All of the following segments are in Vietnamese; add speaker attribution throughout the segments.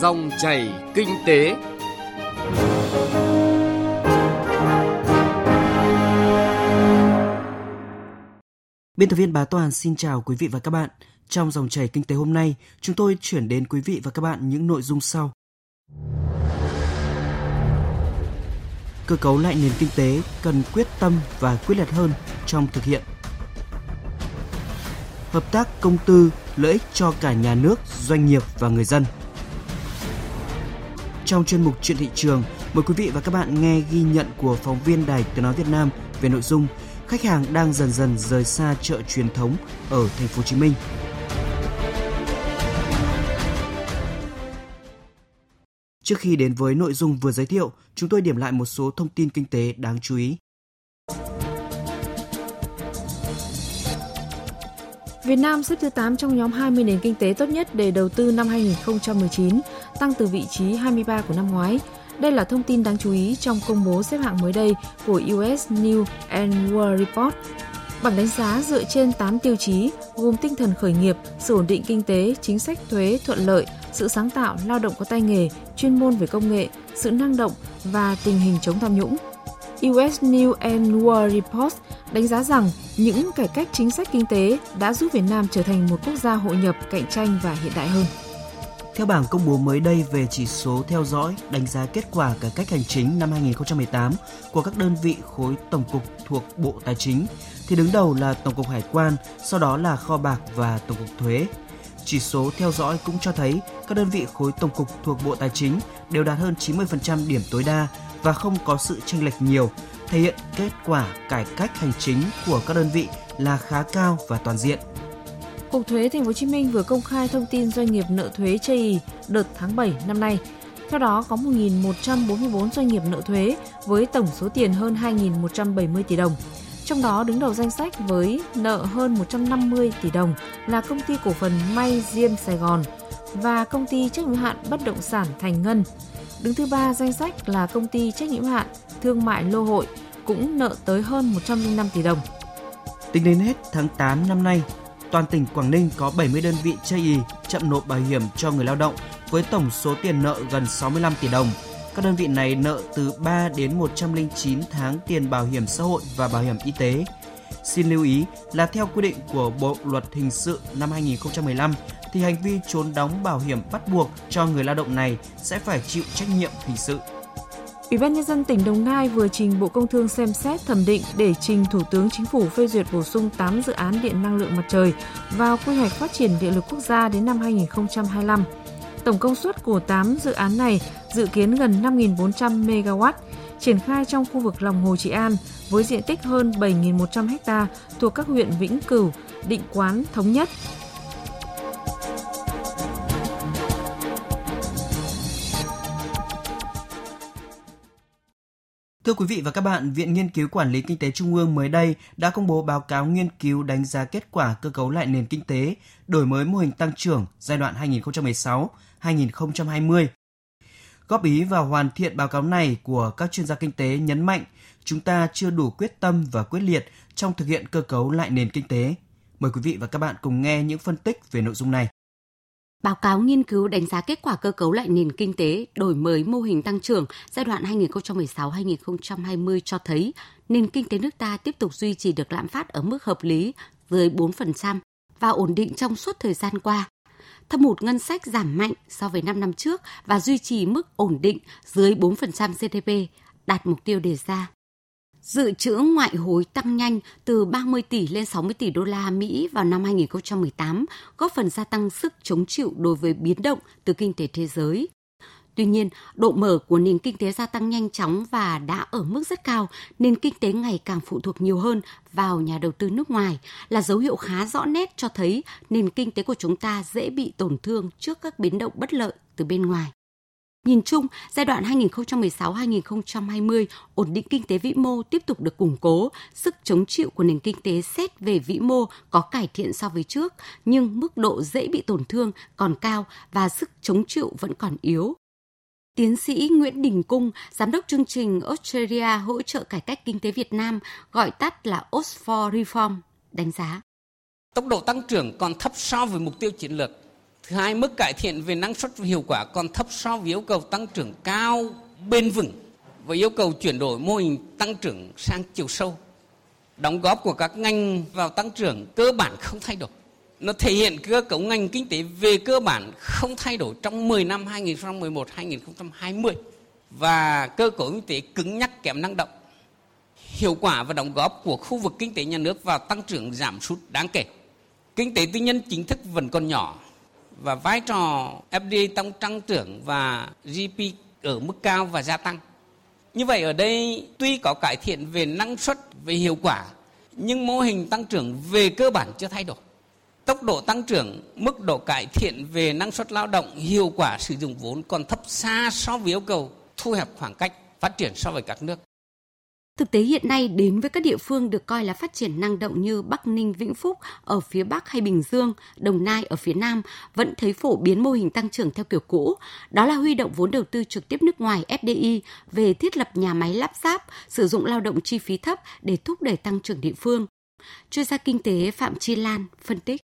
Speaker 1: Dòng chảy kinh tế.
Speaker 2: Biên tập viên Bá Toàn xin chào quý vị và các bạn. Trong dòng chảy kinh tế hôm nay, chúng tôi chuyển đến quý vị và các bạn những nội dung sau. Cơ cấu lại nền kinh tế cần quyết tâm và quyết liệt hơn trong thực hiện. Hợp tác công tư lợi ích cho cả nhà nước, doanh nghiệp và người dân. Trong chuyên mục chuyện thị trường, mời quý vị và các bạn nghe ghi nhận của phóng viên Đài Tiếng nói Việt Nam về nội dung khách hàng đang dần dần rời xa chợ truyền thống ở thành phố Hồ Chí Minh. Trước khi đến với nội dung vừa giới thiệu, chúng tôi điểm lại một số thông tin kinh tế đáng chú ý.
Speaker 3: Việt Nam xếp thứ 8 trong nhóm 20 nền kinh tế tốt nhất để đầu tư năm 2019, tăng từ vị trí 23 của năm ngoái. Đây là thông tin đáng chú ý trong công bố xếp hạng mới đây của US News and World Report. Bảng đánh giá dựa trên 8 tiêu chí gồm tinh thần khởi nghiệp, sự ổn định kinh tế, chính sách thuế thuận lợi, sự sáng tạo, lao động có tay nghề, chuyên môn về công nghệ, sự năng động và tình hình chống tham nhũng. US News and World Report đánh giá rằng những cải cách chính sách kinh tế đã giúp Việt Nam trở thành một quốc gia hội nhập, cạnh tranh và hiện đại hơn.
Speaker 2: Theo bảng công bố mới đây về chỉ số theo dõi, đánh giá kết quả cải cách hành chính năm 2018 của các đơn vị khối tổng cục thuộc Bộ Tài chính, thì đứng đầu là Tổng cục Hải quan, sau đó là Kho bạc và Tổng cục Thuế. Chỉ số theo dõi cũng cho thấy các đơn vị khối tổng cục thuộc Bộ Tài chính đều đạt hơn 90% điểm tối đa và không có sự chênh lệch nhiều, thể hiện kết quả cải cách hành chính của các đơn vị là khá cao và toàn diện.
Speaker 3: Cục Thuế Thành phố Hồ Chí Minh vừa công khai thông tin doanh nghiệp nợ thuế chây đợt tháng 7 năm nay. Theo đó có 1.144 doanh nghiệp nợ thuế với tổng số tiền hơn 2.170 tỷ đồng. Trong đó đứng đầu danh sách với nợ hơn 150 tỷ đồng là công ty cổ phần May Diêm Sài Gòn và công ty trách nhiệm hạn bất động sản Thành Ngân. Đứng thứ ba danh sách là công ty trách nhiệm hạn thương mại Lô Hội cũng nợ tới hơn 105 tỷ đồng.
Speaker 2: Tính đến hết tháng 8 năm nay, toàn tỉnh Quảng Ninh có 70 đơn vị chây ý, chậm nộp bảo hiểm cho người lao động với tổng số tiền nợ gần 65 tỷ đồng. Các đơn vị này nợ từ 3 đến 109 tháng tiền bảo hiểm xã hội và bảo hiểm y tế. Xin lưu ý là theo quy định của Bộ Luật Hình sự năm 2015 thì hành vi trốn đóng bảo hiểm bắt buộc cho người lao động này sẽ phải chịu trách nhiệm hình sự.
Speaker 3: Ủy ban nhân dân tỉnh Đồng Nai vừa trình Bộ Công Thương xem xét thẩm định để trình Thủ tướng Chính phủ phê duyệt bổ sung 8 dự án điện năng lượng mặt trời vào quy hoạch phát triển điện lực quốc gia đến năm 2025. Tổng công suất của 8 dự án này dự kiến gần 5.400 MW, triển khai trong khu vực lòng hồ Trị An với diện tích hơn 7.100 ha thuộc các huyện Vĩnh Cửu, Định Quán, Thống Nhất,
Speaker 2: Thưa quý vị và các bạn, Viện Nghiên cứu Quản lý Kinh tế Trung ương mới đây đã công bố báo cáo nghiên cứu đánh giá kết quả cơ cấu lại nền kinh tế, đổi mới mô hình tăng trưởng giai đoạn 2016-2020. Góp ý và hoàn thiện báo cáo này của các chuyên gia kinh tế nhấn mạnh chúng ta chưa đủ quyết tâm và quyết liệt trong thực hiện cơ cấu lại nền kinh tế. Mời quý vị và các bạn cùng nghe những phân tích về nội dung này.
Speaker 4: Báo cáo nghiên cứu đánh giá kết quả cơ cấu lại nền kinh tế, đổi mới mô hình tăng trưởng giai đoạn 2016-2020 cho thấy nền kinh tế nước ta tiếp tục duy trì được lạm phát ở mức hợp lý dưới 4% và ổn định trong suốt thời gian qua. Thâm hụt ngân sách giảm mạnh so với 5 năm trước và duy trì mức ổn định dưới 4% GDP, đạt mục tiêu đề ra. Dự trữ ngoại hối tăng nhanh từ 30 tỷ lên 60 tỷ đô la Mỹ vào năm 2018, góp phần gia tăng sức chống chịu đối với biến động từ kinh tế thế giới. Tuy nhiên, độ mở của nền kinh tế gia tăng nhanh chóng và đã ở mức rất cao, nền kinh tế ngày càng phụ thuộc nhiều hơn vào nhà đầu tư nước ngoài là dấu hiệu khá rõ nét cho thấy nền kinh tế của chúng ta dễ bị tổn thương trước các biến động bất lợi từ bên ngoài. Nhìn chung, giai đoạn 2016-2020, ổn định kinh tế vĩ mô tiếp tục được củng cố, sức chống chịu của nền kinh tế xét về vĩ mô có cải thiện so với trước, nhưng mức độ dễ bị tổn thương còn cao và sức chống chịu vẫn còn yếu. Tiến sĩ Nguyễn Đình Cung, giám đốc chương trình Australia hỗ trợ cải cách kinh tế Việt Nam, gọi tắt là Oxford Reform, đánh giá.
Speaker 5: Tốc độ tăng trưởng còn thấp so với mục tiêu chiến lược Thứ hai, mức cải thiện về năng suất và hiệu quả còn thấp so với yêu cầu tăng trưởng cao, bền vững và yêu cầu chuyển đổi mô hình tăng trưởng sang chiều sâu. Đóng góp của các ngành vào tăng trưởng cơ bản không thay đổi. Nó thể hiện cơ cấu ngành kinh tế về cơ bản không thay đổi trong 10 năm 2011-2020 và cơ cấu kinh tế cứng nhắc kém năng động. Hiệu quả và đóng góp của khu vực kinh tế nhà nước vào tăng trưởng giảm sút đáng kể. Kinh tế tư nhân chính thức vẫn còn nhỏ và vai trò FDI trong tăng trưởng và GDP ở mức cao và gia tăng. Như vậy ở đây tuy có cải thiện về năng suất, về hiệu quả, nhưng mô hình tăng trưởng về cơ bản chưa thay đổi. Tốc độ tăng trưởng, mức độ cải thiện về năng suất lao động, hiệu quả sử dụng vốn còn thấp xa so với yêu cầu thu hẹp khoảng cách phát triển so với các nước.
Speaker 4: Thực tế hiện nay đến với các địa phương được coi là phát triển năng động như Bắc Ninh, Vĩnh Phúc ở phía Bắc hay Bình Dương, Đồng Nai ở phía Nam vẫn thấy phổ biến mô hình tăng trưởng theo kiểu cũ. Đó là huy động vốn đầu tư trực tiếp nước ngoài FDI về thiết lập nhà máy lắp ráp, sử dụng lao động chi phí thấp để thúc đẩy tăng trưởng địa phương. Chuyên gia kinh tế Phạm Chi Lan phân tích.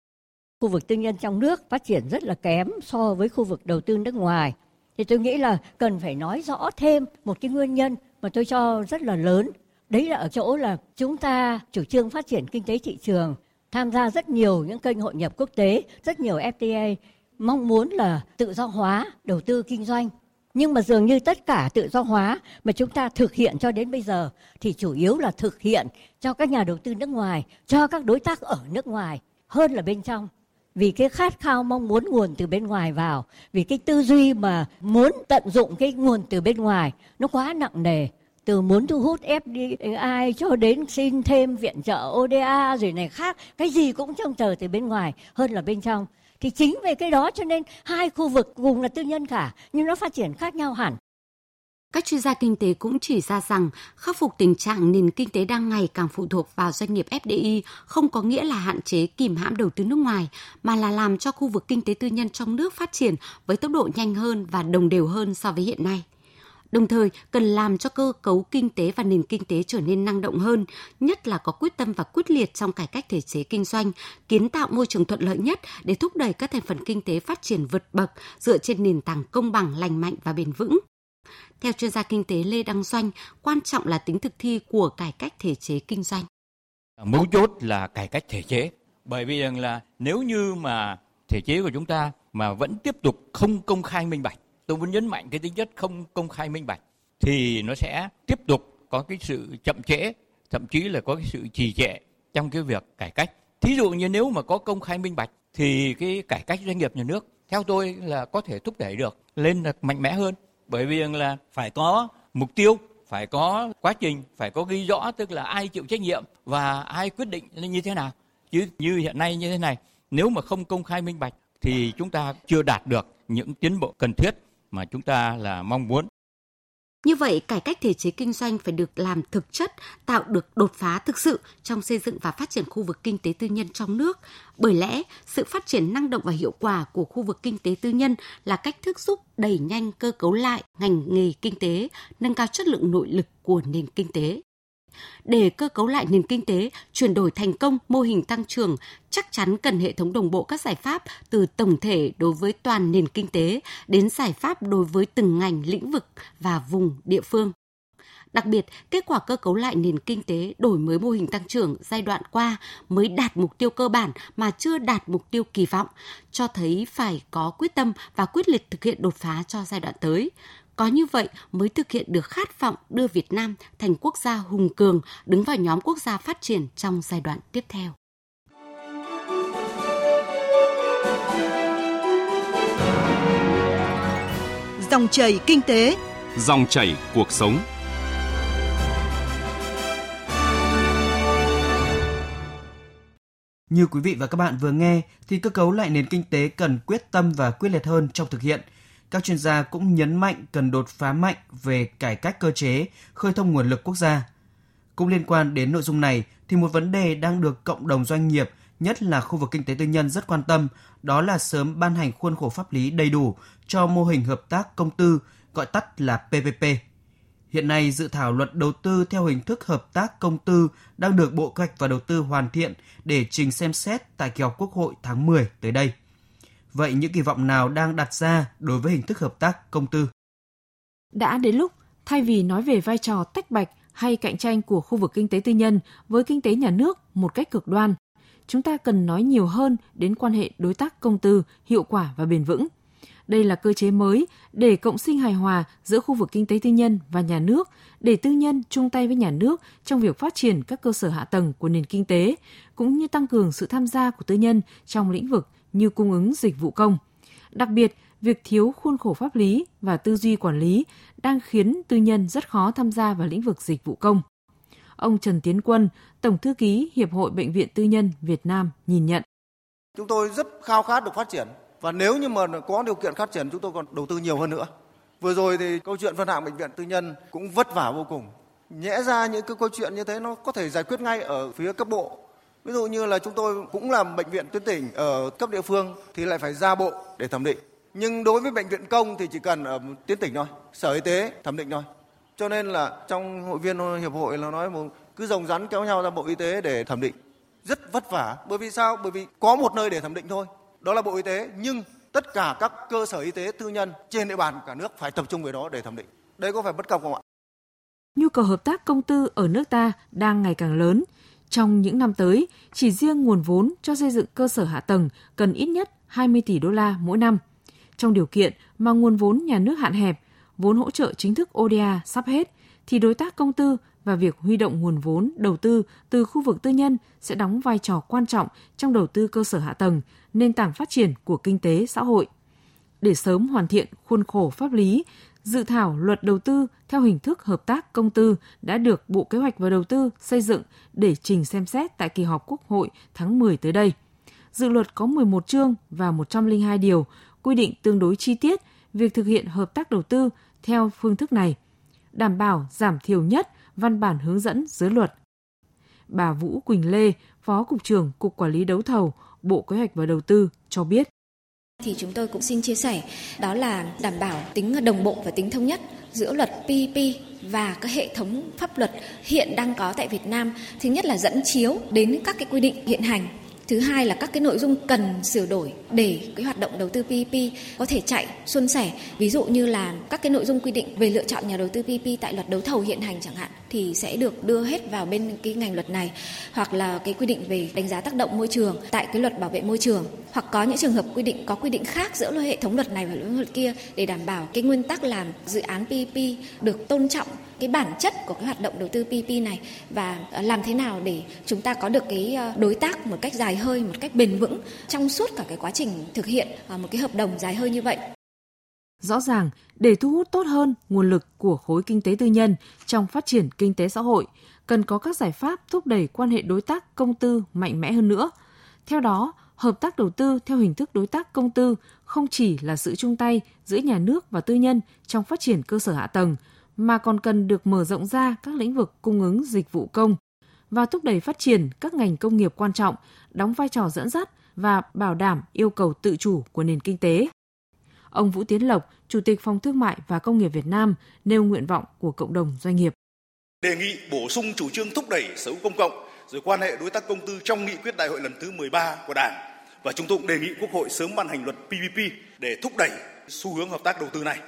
Speaker 6: Khu vực tư nhân trong nước phát triển rất là kém so với khu vực đầu tư nước ngoài. Thì tôi nghĩ là cần phải nói rõ thêm một cái nguyên nhân mà tôi cho rất là lớn. Đấy là ở chỗ là chúng ta chủ trương phát triển kinh tế thị trường, tham gia rất nhiều những kênh hội nhập quốc tế, rất nhiều FTA, mong muốn là tự do hóa đầu tư kinh doanh. Nhưng mà dường như tất cả tự do hóa mà chúng ta thực hiện cho đến bây giờ thì chủ yếu là thực hiện cho các nhà đầu tư nước ngoài, cho các đối tác ở nước ngoài hơn là bên trong vì cái khát khao mong muốn nguồn từ bên ngoài vào, vì cái tư duy mà muốn tận dụng cái nguồn từ bên ngoài, nó quá nặng nề. Từ muốn thu hút FDI cho đến xin thêm viện trợ ODA rồi này khác, cái gì cũng trông chờ từ bên ngoài, hơn là bên trong. Thì chính về cái đó cho nên hai khu vực cùng là tư nhân cả, nhưng nó phát triển khác nhau hẳn
Speaker 4: các chuyên gia kinh tế cũng chỉ ra rằng khắc phục tình trạng nền kinh tế đang ngày càng phụ thuộc vào doanh nghiệp FDI không có nghĩa là hạn chế kìm hãm đầu tư nước ngoài, mà là làm cho khu vực kinh tế tư nhân trong nước phát triển với tốc độ nhanh hơn và đồng đều hơn so với hiện nay. Đồng thời, cần làm cho cơ cấu kinh tế và nền kinh tế trở nên năng động hơn, nhất là có quyết tâm và quyết liệt trong cải cách thể chế kinh doanh, kiến tạo môi trường thuận lợi nhất để thúc đẩy các thành phần kinh tế phát triển vượt bậc dựa trên nền tảng công bằng, lành mạnh và bền vững. Theo chuyên gia kinh tế Lê Đăng Doanh, quan trọng là tính thực thi của cải cách thể chế kinh doanh.
Speaker 7: Mấu chốt là cải cách thể chế. Bởi vì rằng là nếu như mà thể chế của chúng ta mà vẫn tiếp tục không công khai minh bạch, tôi muốn nhấn mạnh cái tính chất không công khai minh bạch, thì nó sẽ tiếp tục có cái sự chậm trễ, thậm chí là có cái sự trì trệ trong cái việc cải cách. Thí dụ như nếu mà có công khai minh bạch thì cái cải cách doanh nghiệp nhà nước theo tôi là có thể thúc đẩy được lên mạnh mẽ hơn bởi vì là phải có mục tiêu, phải có quá trình, phải có ghi rõ tức là ai chịu trách nhiệm và ai quyết định như thế nào. Chứ như hiện nay như thế này, nếu mà không công khai minh bạch thì chúng ta chưa đạt được những tiến bộ cần thiết mà chúng ta là mong muốn
Speaker 4: như vậy, cải cách thể chế kinh doanh phải được làm thực chất, tạo được đột phá thực sự trong xây dựng và phát triển khu vực kinh tế tư nhân trong nước. Bởi lẽ, sự phát triển năng động và hiệu quả của khu vực kinh tế tư nhân là cách thức giúp đẩy nhanh cơ cấu lại ngành nghề kinh tế, nâng cao chất lượng nội lực của nền kinh tế để cơ cấu lại nền kinh tế, chuyển đổi thành công mô hình tăng trưởng, chắc chắn cần hệ thống đồng bộ các giải pháp từ tổng thể đối với toàn nền kinh tế đến giải pháp đối với từng ngành, lĩnh vực và vùng địa phương. Đặc biệt, kết quả cơ cấu lại nền kinh tế đổi mới mô hình tăng trưởng giai đoạn qua mới đạt mục tiêu cơ bản mà chưa đạt mục tiêu kỳ vọng, cho thấy phải có quyết tâm và quyết liệt thực hiện đột phá cho giai đoạn tới. Có như vậy mới thực hiện được khát vọng đưa Việt Nam thành quốc gia hùng cường, đứng vào nhóm quốc gia phát triển trong giai đoạn tiếp theo.
Speaker 8: Dòng chảy kinh tế,
Speaker 1: dòng chảy cuộc sống.
Speaker 2: Như quý vị và các bạn vừa nghe thì cơ cấu lại nền kinh tế cần quyết tâm và quyết liệt hơn trong thực hiện – các chuyên gia cũng nhấn mạnh cần đột phá mạnh về cải cách cơ chế, khơi thông nguồn lực quốc gia. Cũng liên quan đến nội dung này thì một vấn đề đang được cộng đồng doanh nghiệp, nhất là khu vực kinh tế tư nhân rất quan tâm, đó là sớm ban hành khuôn khổ pháp lý đầy đủ cho mô hình hợp tác công tư, gọi tắt là PPP. Hiện nay, dự thảo luật đầu tư theo hình thức hợp tác công tư đang được Bộ Kế hoạch và Đầu tư hoàn thiện để trình xem xét tại kỳ họp Quốc hội tháng 10 tới đây. Vậy những kỳ vọng nào đang đặt ra đối với hình thức hợp tác công tư?
Speaker 3: Đã đến lúc thay vì nói về vai trò tách bạch hay cạnh tranh của khu vực kinh tế tư nhân với kinh tế nhà nước một cách cực đoan, chúng ta cần nói nhiều hơn đến quan hệ đối tác công tư hiệu quả và bền vững. Đây là cơ chế mới để cộng sinh hài hòa giữa khu vực kinh tế tư nhân và nhà nước, để tư nhân chung tay với nhà nước trong việc phát triển các cơ sở hạ tầng của nền kinh tế, cũng như tăng cường sự tham gia của tư nhân trong lĩnh vực như cung ứng dịch vụ công. Đặc biệt, việc thiếu khuôn khổ pháp lý và tư duy quản lý đang khiến tư nhân rất khó tham gia vào lĩnh vực dịch vụ công. Ông Trần Tiến Quân, Tổng thư ký Hiệp hội Bệnh viện Tư nhân Việt Nam nhìn nhận.
Speaker 9: Chúng tôi rất khao khát được phát triển và nếu như mà có điều kiện phát triển chúng tôi còn đầu tư nhiều hơn nữa. Vừa rồi thì câu chuyện phân hạng bệnh viện tư nhân cũng vất vả vô cùng. Nhẽ ra những cái câu chuyện như thế nó có thể giải quyết ngay ở phía cấp bộ. Ví dụ như là chúng tôi cũng làm bệnh viện tuyến tỉnh ở cấp địa phương thì lại phải ra bộ để thẩm định. Nhưng đối với bệnh viện công thì chỉ cần ở tuyến tỉnh thôi, sở y tế thẩm định thôi. Cho nên là trong hội viên hiệp hội là nói một cứ rồng rắn kéo nhau ra bộ y tế để thẩm định. Rất vất vả, bởi vì sao? Bởi vì có một nơi để thẩm định thôi, đó là bộ y tế, nhưng tất cả các cơ sở y tế tư nhân trên địa bàn cả nước phải tập trung về đó để thẩm định. Đây có phải bất cập không ạ?
Speaker 3: Nhu cầu hợp tác công tư ở nước ta đang ngày càng lớn. Trong những năm tới, chỉ riêng nguồn vốn cho xây dựng cơ sở hạ tầng cần ít nhất 20 tỷ đô la mỗi năm. Trong điều kiện mà nguồn vốn nhà nước hạn hẹp, vốn hỗ trợ chính thức ODA sắp hết, thì đối tác công tư và việc huy động nguồn vốn đầu tư từ khu vực tư nhân sẽ đóng vai trò quan trọng trong đầu tư cơ sở hạ tầng, nền tảng phát triển của kinh tế xã hội. Để sớm hoàn thiện khuôn khổ pháp lý, dự thảo luật đầu tư theo hình thức hợp tác công tư đã được Bộ Kế hoạch và Đầu tư xây dựng để trình xem xét tại kỳ họp Quốc hội tháng 10 tới đây. Dự luật có 11 chương và 102 điều, quy định tương đối chi tiết việc thực hiện hợp tác đầu tư theo phương thức này, đảm bảo giảm thiểu nhất văn bản hướng dẫn dưới luật. Bà Vũ Quỳnh Lê, Phó Cục trưởng Cục Quản lý Đấu thầu, Bộ Kế hoạch và Đầu tư cho biết.
Speaker 10: Thì chúng tôi cũng xin chia sẻ đó là đảm bảo tính đồng bộ và tính thống nhất giữa luật PPP và các hệ thống pháp luật hiện đang có tại Việt Nam. Thứ nhất là dẫn chiếu đến các cái quy định hiện hành Thứ hai là các cái nội dung cần sửa đổi để cái hoạt động đầu tư PPP có thể chạy suôn sẻ. Ví dụ như là các cái nội dung quy định về lựa chọn nhà đầu tư PPP tại luật đấu thầu hiện hành chẳng hạn thì sẽ được đưa hết vào bên cái ngành luật này. Hoặc là cái quy định về đánh giá tác động môi trường tại cái luật bảo vệ môi trường. Hoặc có những trường hợp quy định, có quy định khác giữa hệ thống luật này và luật kia để đảm bảo cái nguyên tắc làm dự án PPP được tôn trọng cái bản chất của cái hoạt động đầu tư PPP này. Và à, làm thế nào để chúng ta có được cái ờ, đối tác một cách dài hơi, một cách bền vững trong suốt cả cái quá trình thực hiện à, một cái hợp đồng dài hơi như vậy.
Speaker 3: Rõ ràng, để thu hút tốt hơn nguồn lực của khối kinh tế tư nhân trong phát triển kinh tế xã hội, cần có các giải pháp thúc đẩy quan hệ đối tác công tư mạnh mẽ hơn nữa. Theo đó, hợp tác đầu tư theo hình thức đối tác công tư không chỉ là sự chung tay giữa nhà nước và tư nhân trong phát triển cơ sở hạ tầng, mà còn cần được mở rộng ra các lĩnh vực cung ứng dịch vụ công và thúc đẩy phát triển các ngành công nghiệp quan trọng, đóng vai trò dẫn dắt và bảo đảm yêu cầu tự chủ của nền kinh tế. Ông Vũ Tiến Lộc, Chủ tịch Phòng Thương mại và Công nghiệp Việt Nam nêu nguyện vọng của cộng đồng doanh nghiệp.
Speaker 11: Đề nghị bổ sung chủ trương thúc đẩy sở hữu công cộng rồi quan hệ đối tác công tư trong nghị quyết đại hội lần thứ 13 của Đảng và chúng tôi cũng đề nghị Quốc hội sớm ban hành luật PPP để thúc đẩy xu hướng hợp tác đầu tư này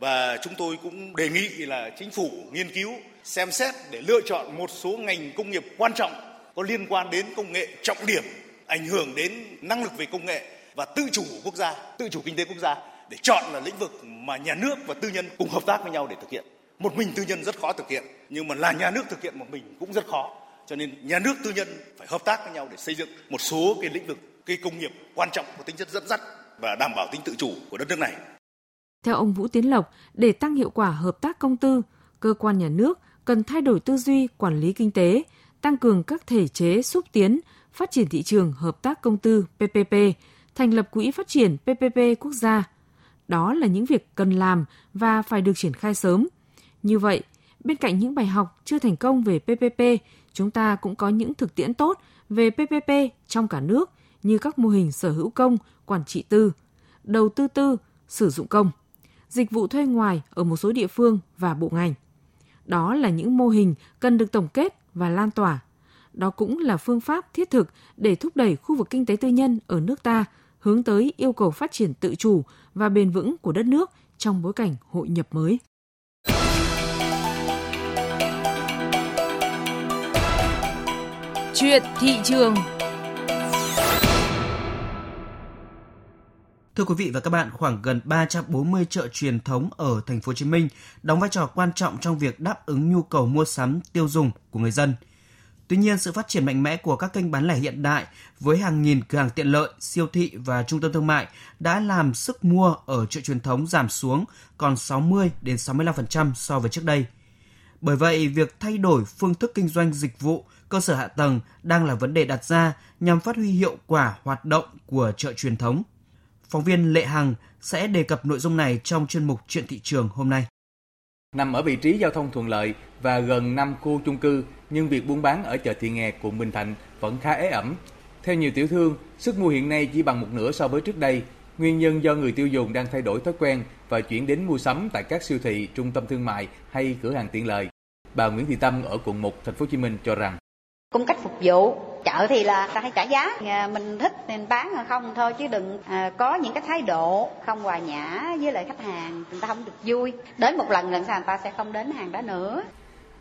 Speaker 11: và chúng tôi cũng đề nghị là chính phủ nghiên cứu, xem xét để lựa chọn một số ngành công nghiệp quan trọng có liên quan đến công nghệ trọng điểm, ảnh hưởng đến năng lực về công nghệ và tự chủ của quốc gia, tự chủ kinh tế quốc gia để chọn là lĩnh vực mà nhà nước và tư nhân cùng hợp tác với nhau để thực hiện. Một mình tư nhân rất khó thực hiện, nhưng mà là nhà nước thực hiện một mình cũng rất khó. Cho nên nhà nước tư nhân phải hợp tác với nhau để xây dựng một số cái lĩnh vực, cái công nghiệp quan trọng có tính chất dẫn dắt và đảm bảo tính tự chủ của đất nước này
Speaker 3: theo ông Vũ Tiến Lộc, để tăng hiệu quả hợp tác công tư, cơ quan nhà nước cần thay đổi tư duy quản lý kinh tế, tăng cường các thể chế xúc tiến, phát triển thị trường hợp tác công tư PPP, thành lập quỹ phát triển PPP quốc gia. Đó là những việc cần làm và phải được triển khai sớm. Như vậy, bên cạnh những bài học chưa thành công về PPP, chúng ta cũng có những thực tiễn tốt về PPP trong cả nước như các mô hình sở hữu công, quản trị tư, đầu tư tư, sử dụng công dịch vụ thuê ngoài ở một số địa phương và bộ ngành. Đó là những mô hình cần được tổng kết và lan tỏa. Đó cũng là phương pháp thiết thực để thúc đẩy khu vực kinh tế tư nhân ở nước ta hướng tới yêu cầu phát triển tự chủ và bền vững của đất nước trong bối cảnh hội nhập mới.
Speaker 8: Chuyện thị trường
Speaker 2: Thưa quý vị và các bạn, khoảng gần 340 chợ truyền thống ở thành phố Hồ Chí Minh đóng vai trò quan trọng trong việc đáp ứng nhu cầu mua sắm tiêu dùng của người dân. Tuy nhiên, sự phát triển mạnh mẽ của các kênh bán lẻ hiện đại với hàng nghìn cửa hàng tiện lợi, siêu thị và trung tâm thương mại đã làm sức mua ở chợ truyền thống giảm xuống còn 60 đến 65% so với trước đây. Bởi vậy, việc thay đổi phương thức kinh doanh dịch vụ, cơ sở hạ tầng đang là vấn đề đặt ra nhằm phát huy hiệu quả hoạt động của chợ truyền thống. Phóng viên Lệ Hằng sẽ đề cập nội dung này trong chuyên mục Chuyện thị trường hôm nay.
Speaker 12: Nằm ở vị trí giao thông thuận lợi và gần 5 khu chung cư, nhưng việc buôn bán ở chợ Thị Nghè, quận Bình Thạnh vẫn khá ế ẩm. Theo nhiều tiểu thương, sức mua hiện nay chỉ bằng một nửa so với trước đây. Nguyên nhân do người tiêu dùng đang thay đổi thói quen và chuyển đến mua sắm tại các siêu thị, trung tâm thương mại hay cửa hàng tiện lợi. Bà Nguyễn Thị Tâm ở quận 1, thành phố Hồ Chí Minh cho rằng
Speaker 13: cung cách phục vụ chợ thì là ta hay trả giá à, mình thích nên bán hay không thôi chứ đừng à, có những cái thái độ không hòa nhã với lại khách hàng người ta không được vui đến một lần lần sau người ta sẽ không đến hàng đó nữa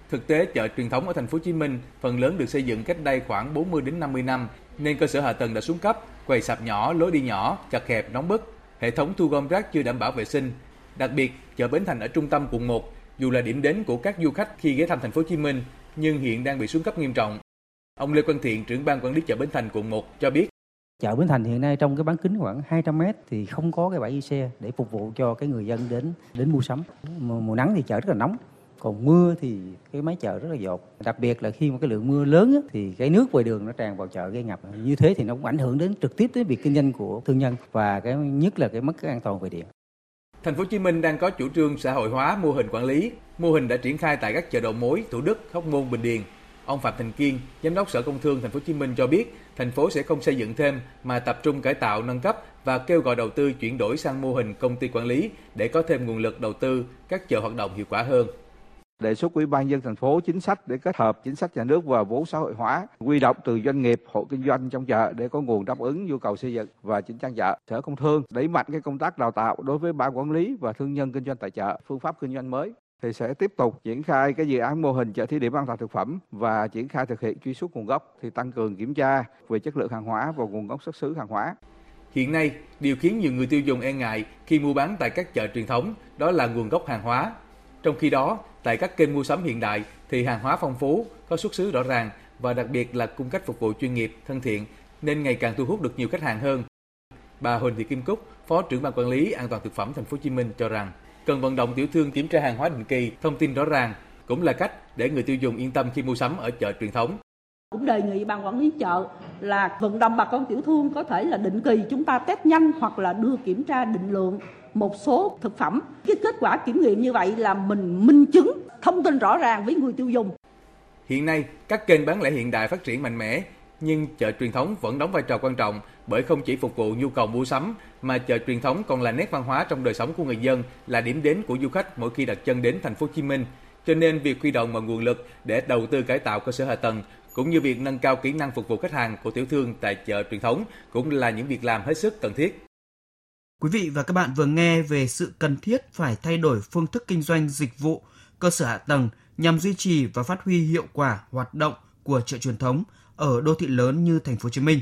Speaker 12: Thực tế chợ truyền thống ở thành phố Hồ Chí Minh phần lớn được xây dựng cách đây khoảng 40 đến 50 năm nên cơ sở hạ tầng đã xuống cấp, quầy sạp nhỏ, lối đi nhỏ, chật hẹp, nóng bức, hệ thống thu gom rác chưa đảm bảo vệ sinh. Đặc biệt, chợ Bến Thành ở trung tâm quận 1 dù là điểm đến của các du khách khi ghé thăm thành phố Hồ Chí Minh nhưng hiện đang bị xuống cấp nghiêm trọng. Ông Lê Quang Thiện, trưởng ban quản lý chợ Bến Thành quận 1 cho biết
Speaker 14: Chợ Bến Thành hiện nay trong cái bán kính khoảng 200 mét thì không có cái bãi giữ xe để phục vụ cho cái người dân đến đến mua sắm. Mùa, mùa nắng thì chợ rất là nóng, còn mưa thì cái máy chợ rất là dột. Đặc biệt là khi mà cái lượng mưa lớn á, thì cái nước ngoài đường nó tràn vào chợ gây ngập. Như thế thì nó cũng ảnh hưởng đến trực tiếp đến việc kinh doanh của thương nhân và cái nhất là cái mất cái an toàn về điện.
Speaker 12: Thành phố Hồ Chí Minh đang có chủ trương xã hội hóa mô hình quản lý. Mô hình đã triển khai tại các chợ đầu mối Thủ Đức, Hóc Môn, Bình Điền. Ông Phạm Thành Kiên, Giám đốc Sở Công Thương Thành phố Hồ Chí Minh cho biết, thành phố sẽ không xây dựng thêm mà tập trung cải tạo nâng cấp và kêu gọi đầu tư chuyển đổi sang mô hình công ty quản lý để có thêm nguồn lực đầu tư các chợ hoạt động hiệu quả hơn.
Speaker 15: Đề xuất ủy ban dân thành phố chính sách để kết hợp chính sách nhà nước và vốn xã hội hóa quy động từ doanh nghiệp hộ kinh doanh trong chợ để có nguồn đáp ứng nhu cầu xây dựng và chỉnh trang chợ. Sở công thương đẩy mạnh cái công tác đào tạo đối với ban quản lý và thương nhân kinh doanh tại chợ phương pháp kinh doanh mới thì sẽ tiếp tục triển khai cái dự án mô hình chợ thí điểm an toàn thực phẩm và triển khai thực hiện truy xuất nguồn gốc thì tăng cường kiểm tra về chất lượng hàng hóa và nguồn gốc xuất xứ hàng hóa.
Speaker 12: Hiện nay, điều khiến nhiều người tiêu dùng e ngại khi mua bán tại các chợ truyền thống đó là nguồn gốc hàng hóa. Trong khi đó, tại các kênh mua sắm hiện đại thì hàng hóa phong phú, có xuất xứ rõ ràng và đặc biệt là cung cách phục vụ chuyên nghiệp, thân thiện nên ngày càng thu hút được nhiều khách hàng hơn. Bà Huỳnh Thị Kim Cúc, Phó trưởng ban quản lý an toàn thực phẩm thành phố Hồ Chí Minh cho rằng cần vận động tiểu thương kiểm tra hàng hóa định kỳ, thông tin rõ ràng cũng là cách để người tiêu dùng yên tâm khi mua sắm ở chợ truyền thống.
Speaker 16: Cũng đề nghị ban quản lý chợ là vận động bà con tiểu thương có thể là định kỳ chúng ta test nhanh hoặc là đưa kiểm tra định lượng một số thực phẩm. Cái kết quả kiểm nghiệm như vậy là mình minh chứng, thông tin rõ ràng với người tiêu dùng.
Speaker 12: Hiện nay, các kênh bán lẻ hiện đại phát triển mạnh mẽ, nhưng chợ truyền thống vẫn đóng vai trò quan trọng bởi không chỉ phục vụ nhu cầu mua sắm mà chợ truyền thống còn là nét văn hóa trong đời sống của người dân, là điểm đến của du khách mỗi khi đặt chân đến thành phố Hồ Chí Minh. Cho nên việc huy động mọi nguồn lực để đầu tư cải tạo cơ sở hạ tầng cũng như việc nâng cao kỹ năng phục vụ khách hàng của tiểu thương tại chợ truyền thống cũng là những việc làm hết sức cần thiết.
Speaker 2: Quý vị và các bạn vừa nghe về sự cần thiết phải thay đổi phương thức kinh doanh dịch vụ, cơ sở hạ tầng nhằm duy trì và phát huy hiệu quả hoạt động của chợ truyền thống ở đô thị lớn như thành phố Hồ Chí Minh.